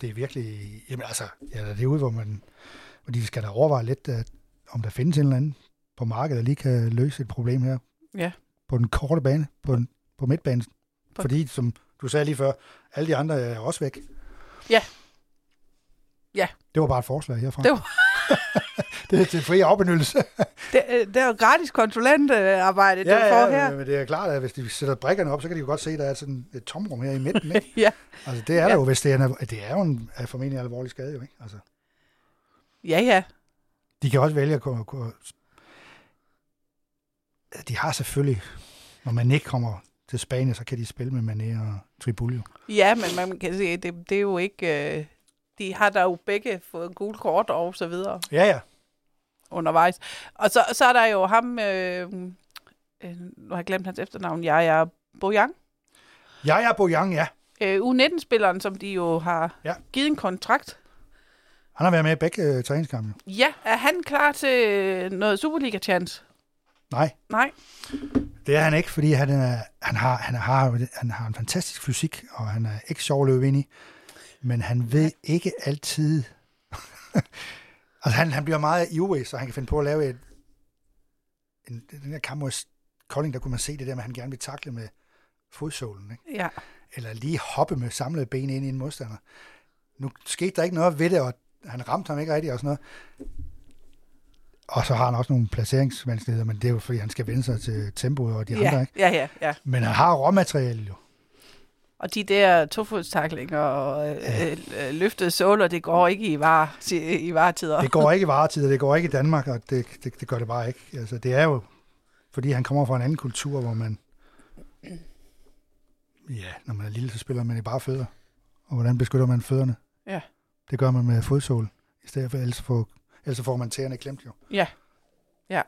det er virkelig, jamen altså, ja, det er ude, hvor man, hvor de skal da overveje lidt, at, om der findes en eller anden på markedet, der lige kan løse et problem her. Ja. På den korte bane, på, den, på midtbanen. På- Fordi, som du sagde lige før, alle de andre er også væk. Ja. Ja. Det var bare et forslag herfra. Det var- det er til fri afbenyttelse. Det, øh, det er jo gratis konsulentarbejde, du får her. men det er klart, at hvis de sætter brikkerne op, så kan de jo godt se, at der er sådan et tomrum her i midten. Ikke? ja. Altså, det er Ja. der jo, hvis det er, en, det er jo en er formentlig en alvorlig skade, jo, ikke? Altså, ja, ja. de kan også vælge at gå, gå... De har selvfølgelig, når man ikke kommer til Spanien, så kan de spille med Mané og Tribulio. Ja, men man kan sige, det, det er jo ikke... Øh, de har da jo begge fået gul kort og så videre Ja, ja. undervejs. Og så, så er der jo ham... Øh, øh, nu har jeg glemt hans efternavn. Jaja Bojang. Ja, ja, Bojang, ja. Øh, U19-spilleren, som de jo har Ja. givet en kontrakt. Han har været med i begge uh, træningskampe. Ja, er han klar til noget Superliga-chance? Nej, Nej. det er han ikke, fordi han, er, han, har, han, har, han har en fantastisk fysik, og han er ikke sjov at løbe ind i. Men han ved ikke altid... altså, han, han bliver meget ivrig, så han kan finde på at lave et... En, den der kamp mod Kolding, der kunne man se det der med, at han gerne vil takle med fodsålen. Ikke? Ja. eller lige hoppe med samlede ben ind i en modstander. Nu skete der ikke noget ved det, og han ramte ham ikke rigtigt og sådan noget. Og så har han også nogle placeringsvanskeligheder, men det er jo fordi, han skal vende sig til tempoet og de ja, andre, ikke? ja, ja, ja. Men han har råmateriale jo. Og de der tofodstaklinger og øh, øh, løftede såler, det går ikke i, var, i varetider. Det går ikke i varetid, og det går ikke i Danmark, og det, det, det gør det bare ikke. Altså, det er jo, fordi han kommer fra en anden kultur, hvor man, ja, når man er lille, så spiller man i bare fødder. Og hvordan beskytter man fødderne? Ja. Det gør man med fodsål, i stedet for, ellers får, ellers får man tæerne klemt jo. Ja. Ja.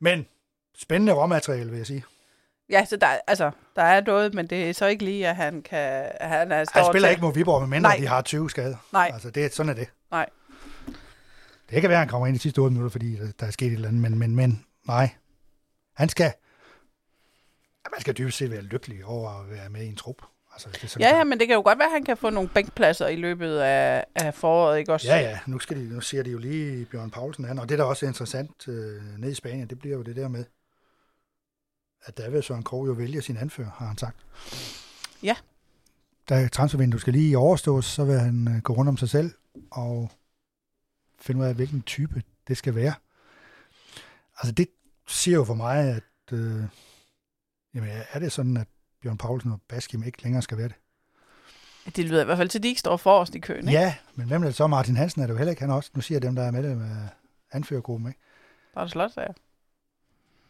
Men spændende råmateriale, vil jeg sige. Ja, så der, altså, der er noget, men det er så ikke lige, at han kan... At han, er, Han spiller til- ikke mod Viborg, med mindre Nej. de har 20 skader. Nej. Altså, det, er- sådan er det. Nej. Det kan være, at han kommer ind i sidste 8 minutter, fordi der, er sket et eller andet, men, men, men nej. Han skal... Man skal dybest set være lykkelig over at være med i en trup. Altså, det er sådan, Ja, ja, men det kan jo godt være, at han kan få nogle bænkpladser i løbet af, af foråret, ikke også? Ja, ja. Nu, skal de, nu ser de jo lige Bjørn Paulsen an, og det, der også er interessant øh, ned i Spanien, det bliver jo det der med, at der vil Søren Krog jo vælge sin anfører, har han sagt. Ja. Da transfervinduet skal lige overstås, så vil han øh, gå rundt om sig selv og finde ud af, hvilken type det skal være. Altså det siger jo for mig, at øh, jamen, er det sådan, at Bjørn Paulsen og Baskim ikke længere skal være det? Det lyder i hvert fald til, at de ikke står forrest i køen, ikke? Ja, men hvem er det så? Martin Hansen er det jo heller ikke. Han er også, nu siger jeg dem, der er med det med anførergruppen, ikke? Bare slot, sagde jeg.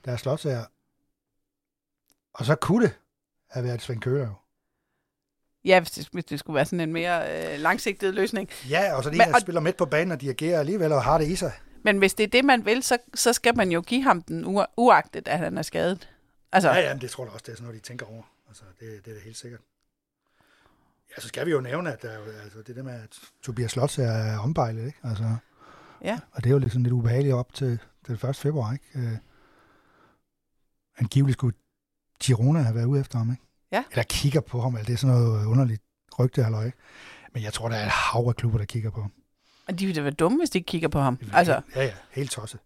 Der er slotsager. Og så kunne det have været Svend Køler jo. Ja, hvis det, hvis det skulle være sådan en mere øh, langsigtet løsning. Ja, og så lige, Men- og- spiller midt på banen og dirigerer alligevel og har det i sig. Men hvis det er det, man vil, så, så skal man jo give ham den, u- uagtet at han er skadet. Altså, Ja, ja, men det tror jeg også, det er sådan noget, de tænker over. Altså, det, det er da helt sikkert. Ja, så skal vi jo nævne, at der, er altså, det der med, at Tobias Slots er ombejlet, ikke? Altså, Ja. Og det er jo lidt, sådan lidt ubehageligt op til, til 1. februar, ikke? Øh, angiveligt skulle Girona have været ude efter ham, ikke? Ja. Eller kigger på ham, eller det er sådan noget underligt rygte, eller ikke? Men jeg tror, der er et hav af klubber, der kigger på ham. og de vil da være dumme, hvis de ikke kigger på ham. Altså, Ja, ja, helt tosset.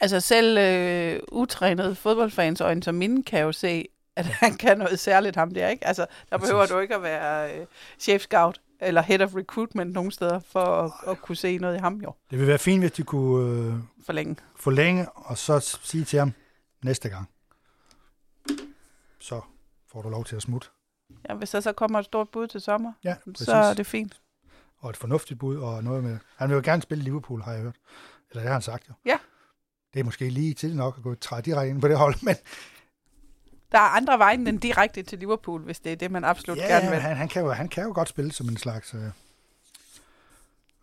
altså selv øh, utrænede fodboldfans øjne som mine kan jo se, at han kan noget særligt, ham der, ikke? Altså, der behøver du ikke at være øh, chef scout eller head of recruitment nogen steder, for at, at kunne se noget i ham jo, Det vil være fint, hvis de kunne øh, for længe. forlænge, og så sige til ham næste gang. Får du lov til at smutte. Ja, hvis der så kommer et stort bud til sommer, Ja, så er det fint. Og et fornuftigt bud, og noget med... Han vil jo gerne spille Liverpool, har jeg hørt. Eller det har han sagt jo. Ja. Det er måske lige til nok at gå træde direkte ind på det hold, men Der er andre veje end direkte til Liverpool, hvis det er det, man absolut ja, gerne vil. han, han, kan jo, han kan jo godt spille som en slags... Øh,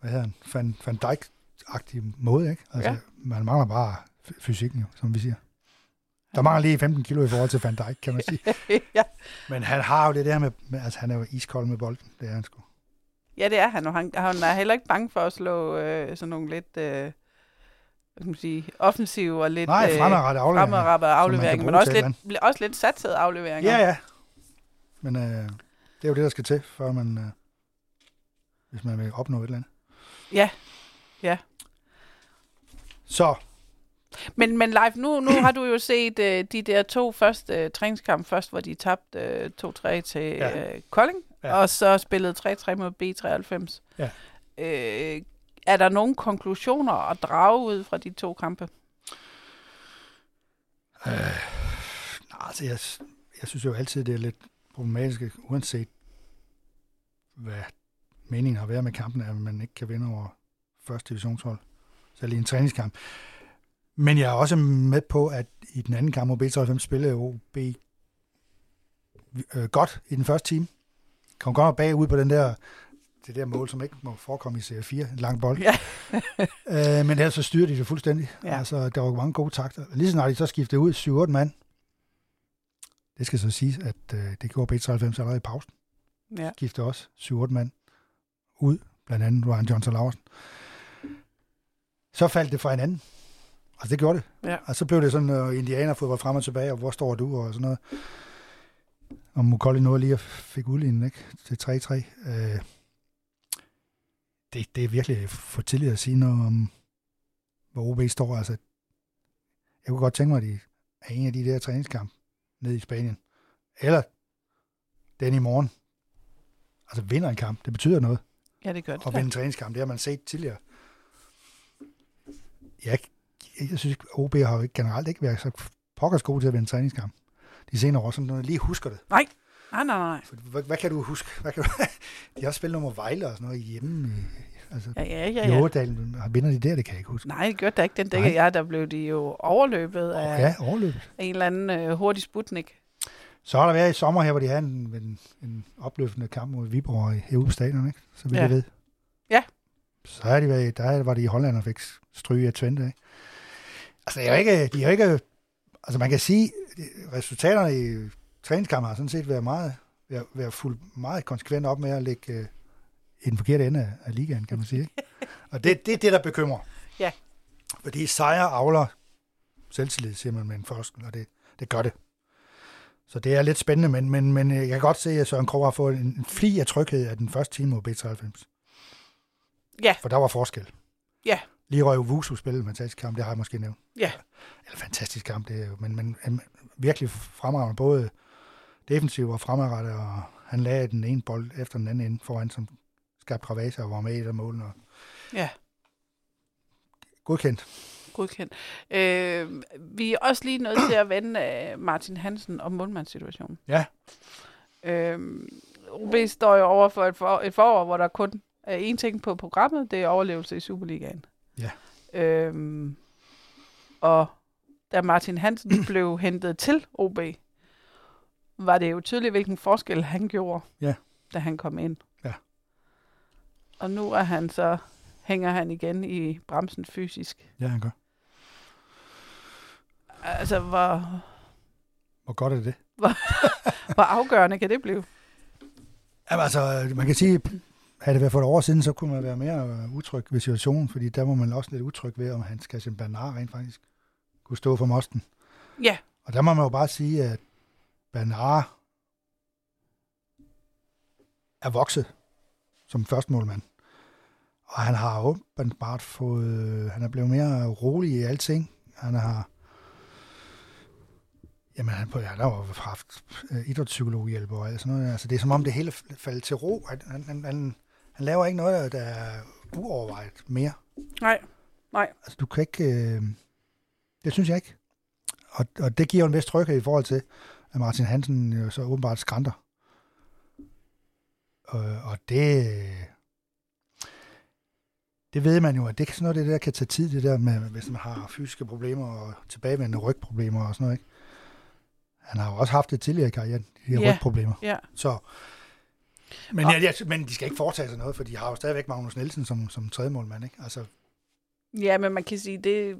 hvad hedder han? Van, Van Dijk-agtig måde, ikke? Altså, Ja. man mangler bare fysikken jo, som vi siger. Der mangler lige 15 kilo i forhold til Van Dijk, kan man sige. ja. Men han har jo det der med, altså han er jo iskold med bolden, det er han sgu. ja, det er han, og han, han er heller ikke bange for at slå øh, sådan nogle lidt... Øh, hvad kan man sige, offensive og lidt Nej, fremadrettet afleveringer. fremadrettede afleveringer, men også lidt, også lidt satsede afleveringer. Ja, ja. Men øh, det er jo det, der skal til, før man, øh, hvis man vil opnå et eller andet. Ja. Ja. Så, Men, men live, nu, nu har du jo set øh, de der to første øh, træningskampe først, hvor de tabte øh, 2-3 til Ja. øh, Kolding, Ja. og så spillede 3-3 mod B93. Ja. Øh, er der nogle konklusioner at drage ud fra de to kampe? øh, nej, altså jeg, jeg synes jo altid, det er lidt problematisk, uanset hvad meningen har været med kampen, at man ikke kan vinde over første divisionshold. Så lige en træningskamp. Men jeg er også med på, at i den anden kamp mod B93 spillede OB øh, godt i den første time. Kom godt bagud på den der, det der mål, som ikke må forekomme i serie 4, en lang bold. Ja. øh, men ellers så styrer de det fuldstændig. Ja. Altså, der var mange gode takter. Lige snart de så skiftede ud 7-8 mand, det skal så siges, at øh, det gjorde B93 allerede i pausen. Ja. Skiftede også 7-8 mand ud, blandt andet Ryan Johnson Larsen. Så faldt det fra hinanden. Altså, det gjorde det. Ja. Og så blev det sådan, at uh, indianerfodbold frem og tilbage, og hvor står du, og sådan noget. Og Mukolli nåede lige at fik udlignet, ikke? Til 3-3. Øh, det, det er virkelig for tidligt at sige noget om, hvor OB står. Altså, jeg kunne godt tænke mig, at de er en af de der træningskampe nede i Spanien. Eller den i morgen. Altså vinder en kamp, det betyder noget Ja, det gør det. da. vinde en træningskamp. Det har man set tidligere. Jeg, jeg, jeg synes, OB har jo generelt ikke været så pokkers gode til at vinde træningskamp. De senere år, sådan noget, jeg lige husker det. Nej, nej, nej. For, hvad, hvad, kan du huske? Hvad kan du, de har spillet nummer Vejle og sådan noget hjemme. I, altså, Ja, ja, ja. i ja. Åredalen. Vinder de der? Det kan jeg ikke huske. Nej, det gør der ikke. Den Nej. dækker jeg, der blev de jo overløbet af Ja, overløbet. en eller anden øh, hurtig sputnik. Så har der været i sommer her, hvor de havde en, en, en opløftende kamp mod Viborg i- herude på stadion, ikke? Så vi Ja. ja. ved. Ja. Så har de været, der var de i Holland og fik stryge af Twente, ikke? Altså, det er jo ikke, de er jo ikke, altså man kan sige, resultaterne i træningskampen har sådan set været meget, været, været fuldt meget konsekvent op med at lægge øh, i den forkerte ende af, af ligaen, kan man sige. Ikke? Og det, det er det, der bekymrer. Ja. Fordi sejre avler selvtillid, siger man med en forskel, og det, det gør det. Så det er lidt spændende, men, men, men jeg kan godt se, at Søren Krog har fået en, en fli af tryghed af den første time mod B93. Ja. For der var forskel. Ja. Lige røg Vusu spillede en fantastisk kamp, det har jeg måske nævnt. Ja. Eller fantastisk kamp, det er jo, men, men, men virkelig fremragende, både defensiv og fremadrettet, og han lagde den ene bold efter den anden ind foran, som skabte kravase og var med i af målene. og Ja. Godkendt. Godkendt. Øh, vi er også lige nødt til at vende øh, Martin Hansen og målmandssituationen. Ja. Øh, OB står jo over for et, for et forår, hvor der kun er én ting på programmet, det er overlevelse i Superligaen. Ja. Øh, og da Martin Hansen blev hentet til OB, var det jo tydeligt, hvilken forskel han gjorde, Ja. da han kom ind. Ja. Og nu er han så hænger han igen i bremsen fysisk. Ja, han gør. Altså, hvor, Hvor godt er det? hvor afgørende kan det blive? Jamen, altså, man kan sige, havde det været for et år siden, så kunne man være mere øh, utryg ved situationen, fordi der var man også lidt utryg ved, om han skal sin Bernard rent faktisk kunne stå for mosten. Ja, Og der må man jo bare sige, at Bernard er vokset som førstmålmand. Og han har åbenbart fået, han er blevet mere rolig i alting. Han har, jamen han, på- han har jo haft øh, idrætspsykologhjælp og alt sådan noget. Altså det er som om det hele faldt til ro. Han, han, han, han, han laver ikke noget, der er uovervejet mere. nej, Altså, du kan ikke... Øh, det synes jeg ikke. Og, og det giver jo en vis tryghed i forhold til, at Martin Hansen jo så åbenbart skrænter Øh, og det, det ved man jo, at det kan sådan noget, det der kan tage tid, det der med, hvis man har fysiske problemer og tilbagevendende rygproblemer og sådan noget, ikke? Han har jo også haft det tidligere i karrieren, de her Ja. rygproblemer. Ja. Så, men, ja, ja, men de skal ikke foretage sig noget, for de har jo stadigvæk Magnus Nielsen som, som tredje målmand, ikke? Altså, Ja, men man kan sige, det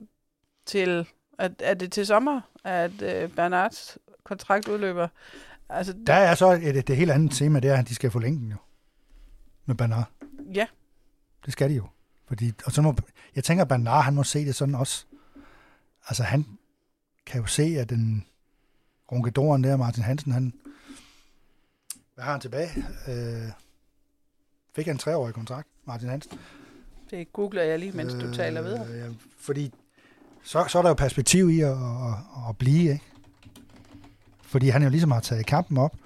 til, at, er det til sommer, at øh, Bernards kontrakt udløber? Altså, der er så et, det helt andet tema, det er, at de skal forlænge den jo. Med Bernard. ja, Det skal de jo. Fordi, og så må, jeg tænker, at Bernard, han må se det sådan også. Altså, han kan jo se, at den runkedoren der, Martin Hansen, han, hvad har han tilbage? Øh, fik han en treårig kontrakt, Martin Hansen? det googler jeg lige, mens du taler videre. Øh, ja, fordi så, så er der jo perspektiv i at, at, at blive, ikke? Fordi han jo ligesom har taget kampen op,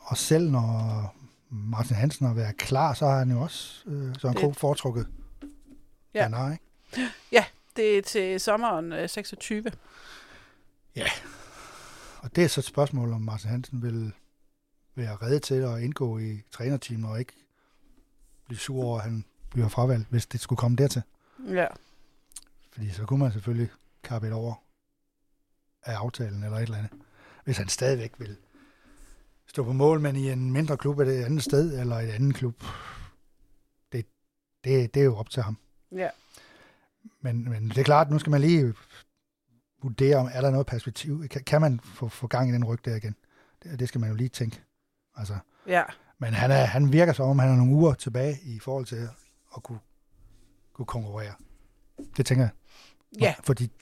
og selv når Martin Hansen har været klar, så har han jo også øh, Søren Det- Krog foretrukket Ja. Bernard, ikke? Det er til sommeren øh, 26. Og det er så et spørgsmål, om Martin Hansen vil være reddet til at indgå i trænerteamet og ikke blive sur over, at han bliver fravalgt, hvis det skulle komme dertil. Ja, Fordi så kunne man selvfølgelig kappe et over af aftalen eller et eller andet. Hvis han stadigvæk vil stå på mål, men i en mindre klub et andet sted eller et andet klub. Det, det, det er jo op til ham. ja. Men, men det er klart, nu skal man lige vurdere, om er der noget perspektiv. Kan, kan man få, få gang i den ryg der igen? Det, det skal man jo lige tænke. Altså, Ja, men han, er, han virker som om, han har nogle uger tilbage i forhold til at kunne, kunne konkurrere. Det tænker jeg. ja, Fordi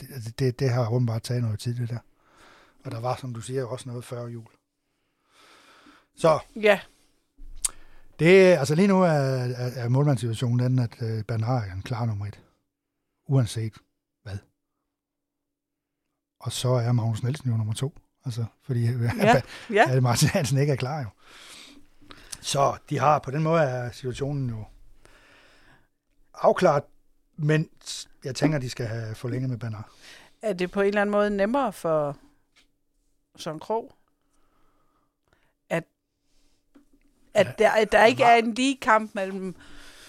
det, det, det har åbenbart taget noget tid, det der. Og der var, som du siger, også noget før jul. Så ja, det, altså lige nu er, er, er målmandssituationen den, at uh, Bernard er en klar nummer et. Uanset hvad. Og så er Magnus Nielsen jo nummer to. Altså, fordi ja. ja, ja. Martin Hansen ikke er klar jo. Så de har, på den måde er situationen jo afklaret, men jeg tænker, de skal have forlænget med Bernard. Er det på en eller anden måde nemmere for Søren Krog? At, at Ja. der, at der ikke er en lige kamp mellem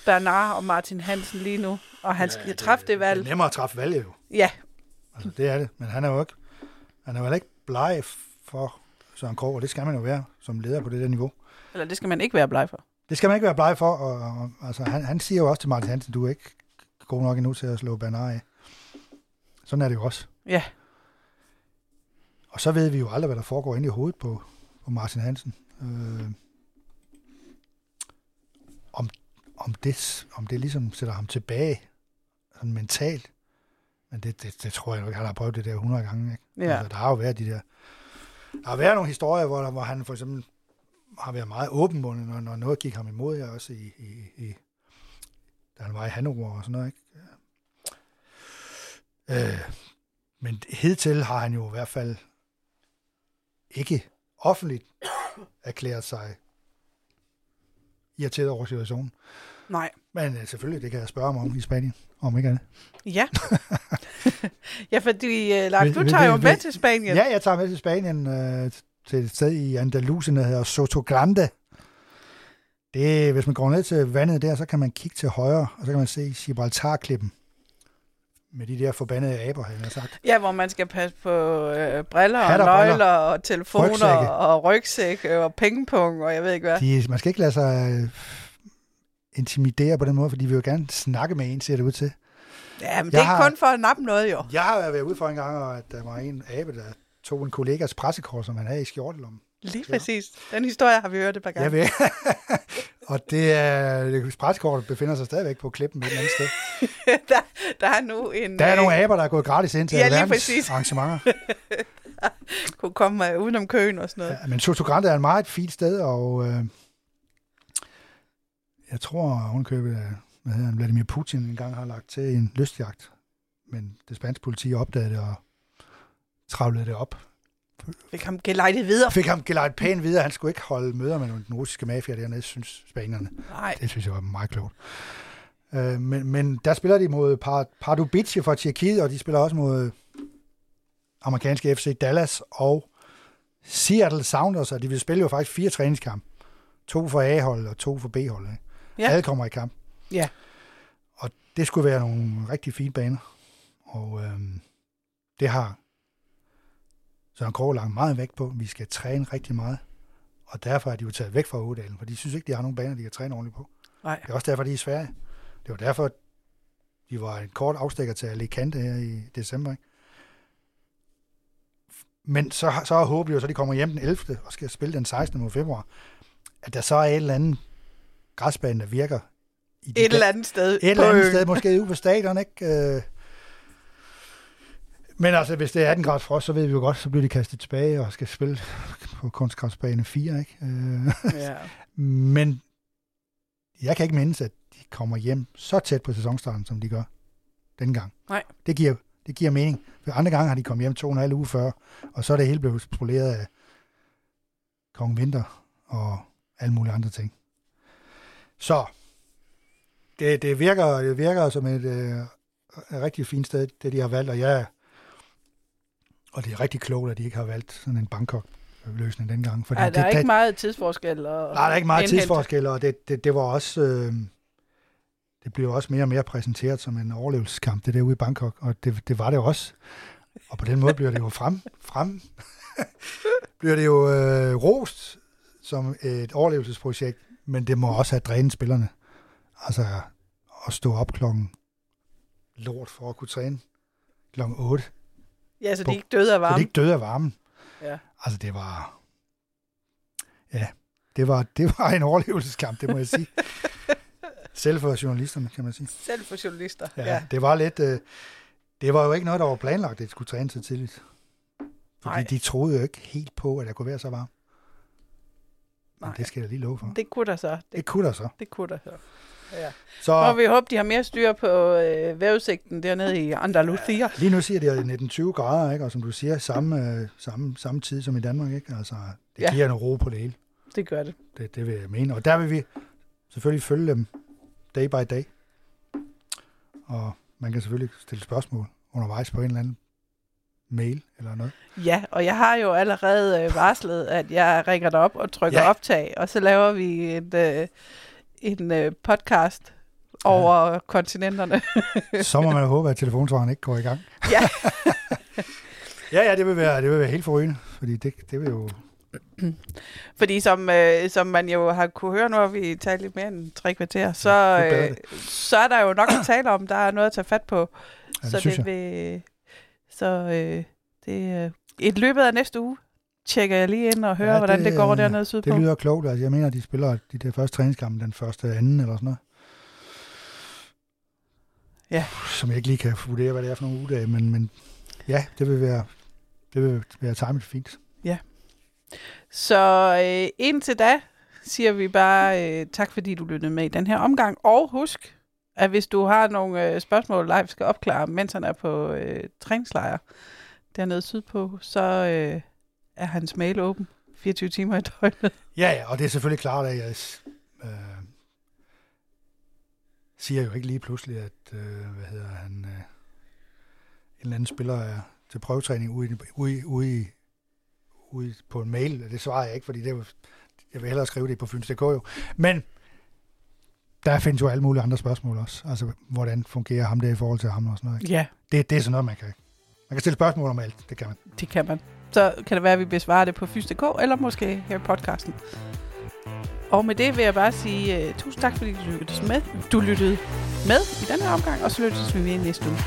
Bernard og Martin Hansen lige nu, og han skal træffe det Det valg. er nemmere at træffe valget jo. Ja, Altså, det er det. Men han er jo ikke, han er jo ikke bleg for Søren Krog, og det skal man jo være som leder på det der niveau. eller det skal man ikke være bleg for. Det skal man ikke være bleg for, og, og altså, han, han siger jo også til Martin Hansen, du er ikke god nok endnu til at slå Bernard af. Sådan er det jo også. Ja, Og så ved vi jo aldrig, hvad der foregår inde i hovedet på, på Martin Hansen. Øh, om, om, det, om det ligesom sætter ham tilbage sådan mentalt. Men det, det, det tror jeg nok, han har prøvet det der 100 gange. Ikke? ja, Altså, der har jo været de der... Der har været nogle historier, hvor, der, hvor han for eksempel har været meget åbenbundet, når, når noget gik ham imod, jeg også i, i, i da han var i Hannover og sådan noget, ikke? Øh, men hidtil har han jo i hvert fald ikke offentligt erklæret sig irriteret over situationen. nej. Men øh, selvfølgelig, det kan jeg spørge ham om i Spanien, om ikke andet. Ja. ja, fordi uh, Lars, du tager jo med til Spanien. Ja, jeg tager med til Spanien, øh, til et sted i Andalusien, der hedder Soto Grande. Det, hvis man går ned til vandet der, så kan man kigge til højre, og så kan man se Gibraltar-klippen. Med de der forbandede aber, havde jeg sagt. Ja, hvor man skal passe på øh, briller og briller. nøgler og telefoner Rygsække. og rygsæk og pengepung og jeg ved ikke hvad. De, man skal ikke lade sig øh, intimidere på den måde, for de vil jo gerne snakke med en, ser det ud til. Ja, men det Jeg er ikke har- kun for at nappe noget jo. Jeg har været ude for en gang, at der var en abe, der tog en kollegas pressekort, som han havde i skjortelommen. Lige Ja. præcis. Den historie har vi hørt et par gange. Jeg ved. og det er, det pressekortet befinder sig stadigvæk på klippen et eller andet sted. der, der er nu en... Der er øh, nogle aber, der er gået gratis ind til Ja, alverdens arrangementer. kunne komme uh, udenom køen og sådan noget. Ja, men Soto Grande er et meget fint sted, og øh, jeg tror ovenkøbet, at hvad hedder han, Vladimir Putin engang har lagt til en lystjagt. Men det spanske politi opdagede det og travlede det op. Vi kan gelejte videre. Fik ham gelejt pænt videre. Han skulle ikke holde møder med den russiske mafia dernede, synes spanierne. Nej. Det synes jeg var meget klogt. Øh, men, men der spiller de mod Par- Pardubice fra Tjekkiet, og de spiller også mod amerikanske FC Dallas og Seattle Sounders, og de vil spille jo faktisk fire træningskampe. To for A-holdet og to for B-holdet. Ja. Alle kommer i kamp. Ja. Og det skulle være nogle rigtig fine baner. Og øhm, det har Søren Krog lagt meget vægt på. Vi skal træne rigtig meget. Og derfor er de jo taget væk fra Ådalen, for de synes ikke, de har nogen baner, de kan træne ordentligt på. Nej. Det er også derfor, de er i Sverige. Det var derfor, de var en kort afstikker til Alicante her i december. Ikke? Men så, så er håbet jo, så de kommer hjem den 11. og skal spille den 16. mod februar, at der så er et eller andet græsbane, der virker i Et eller andet sted et eller andet øen. sted, måske ude på stadion, ikke? Øh, Men altså, hvis det er 18 grader frost, så ved vi jo godt, så bliver de kastet tilbage og skal spille på kunstgræsbane 4, ikke? Øh, Ja. Men jeg kan ikke mindes, at de kommer hjem så tæt på sæsonstarten, som de gør denne gang. Nej. Det giver, det giver mening. For andre gange har de kommet hjem to og en halv uge før, og så er det hele blevet spoleret af Kong Vinter og alle mulige andre ting. Så det, det, virker, det virker som et øh, rigtig fint sted, det de har valgt, og jeg og det er rigtig klogt, at de ikke har valgt sådan en Bangkok-løsning dengang. Fordi Ej, der er det, ikke det, meget tidsforskel. Og Nej, der er ikke meget indhente. tidsforskel, og det, det, det var også... Øh, det blev også mere og mere præsenteret som en overlevelseskamp, det der ude i Bangkok, og det, det var det også. Og på den måde bliver det jo frem, frem bliver det jo øh, rost som et overlevelsesprojekt, men det må også have drænet spillerne. Altså at stå op klokken lort for at kunne træne klokken 8, Ja, så de ikke døde af så de ikke døde af varmen. Ja. Altså, det var... Ja, det var, det var en overlevelseskamp, det må jeg sige. Selv for journalisterne, kan man sige. Selv for journalister. Ja, Ja. det var lidt... Øh, det var jo ikke noget, der var planlagt, at det skulle træne så tidligt. Fordi Nej. de troede jo ikke helt på, at jeg kunne være så varm. Men Nej. det skal jeg lige love for. Det kunne der så. Det Det, kunne der så. det kunne der så. Ja. Så Og vi håber, de har mere styr på øh, vævesigten dernede i Andalusia. lige nu siger de, at det er 19-20 grader, ikke? og som du siger, samme, øh, samme, samme tid som i Danmark. Ikke? Altså, det Ja. giver en ro på det hele. Det gør det. Det, det vil jeg mene. Og der vil vi selvfølgelig følge dem day by day. Og man kan selvfølgelig stille spørgsmål undervejs på en eller anden mail eller noget. Ja, og jeg har jo allerede øh, varslet, at jeg ringer dig op og trykker Ja. optag, og så laver vi en, øh, en øh, podcast over ja. kontinenterne. Så må man håbe, at telefonsvaren ikke går i gang. Ja. ja, ja, det vil være, det vil være helt forrygende, fordi det, det vil jo... Fordi som, øh, som man jo har kunne høre, nu har vi talt lidt mere end tre kvarter, så, Ja, øh, så er der jo nok at tale om. Der er noget at tage fat på. Ja, det så det vil, så øh, det, øh, i løbet af næste uge tjekker jeg lige ind og hører, Ja, ja, hvordan det, det går øh, dernede sydpå. Det lyder klogt. Altså, jeg mener, de spiller de der første træningskampe den første anden eller sådan noget. Ja. Som jeg ikke lige kan vurdere, hvad det er for nogle ugedage, men, men ja, det vil være, det vil være timet fint. Så øh, indtil da siger vi bare øh, tak, fordi du lyttede med i den her omgang. Og husk, at hvis du har nogle øh, spørgsmål, live skal opklare, mens han er på øh, træningslejr dernede sydpå, så øh, er hans mail åben 24 timer i døgnet. Ja, ja, og det er selvfølgelig klart, at jeg øh, siger jo ikke lige pludselig, at øh, hvad hedder han, øh, en eller anden spiller er til prøvetræning ude, i, ude, ude, ude på en mail. Det svarer jeg ikke, fordi det jeg vil hellere skrive det på Fyns.dk jo. Men der findes jo alle mulige andre spørgsmål også. Altså, hvordan fungerer ham der i forhold til ham og sådan noget. Ikke? Ja, Det, det er sådan noget, man kan... Man kan stille spørgsmål om alt, det kan man. det kan man. Så kan det være, at vi besvarer det på fys.dk, eller måske her i podcasten. Og med det vil jeg bare sige uh, tusind tak, fordi du lyttede med. Du lyttede med i den her omgang, og så lyttes vi med næste uge.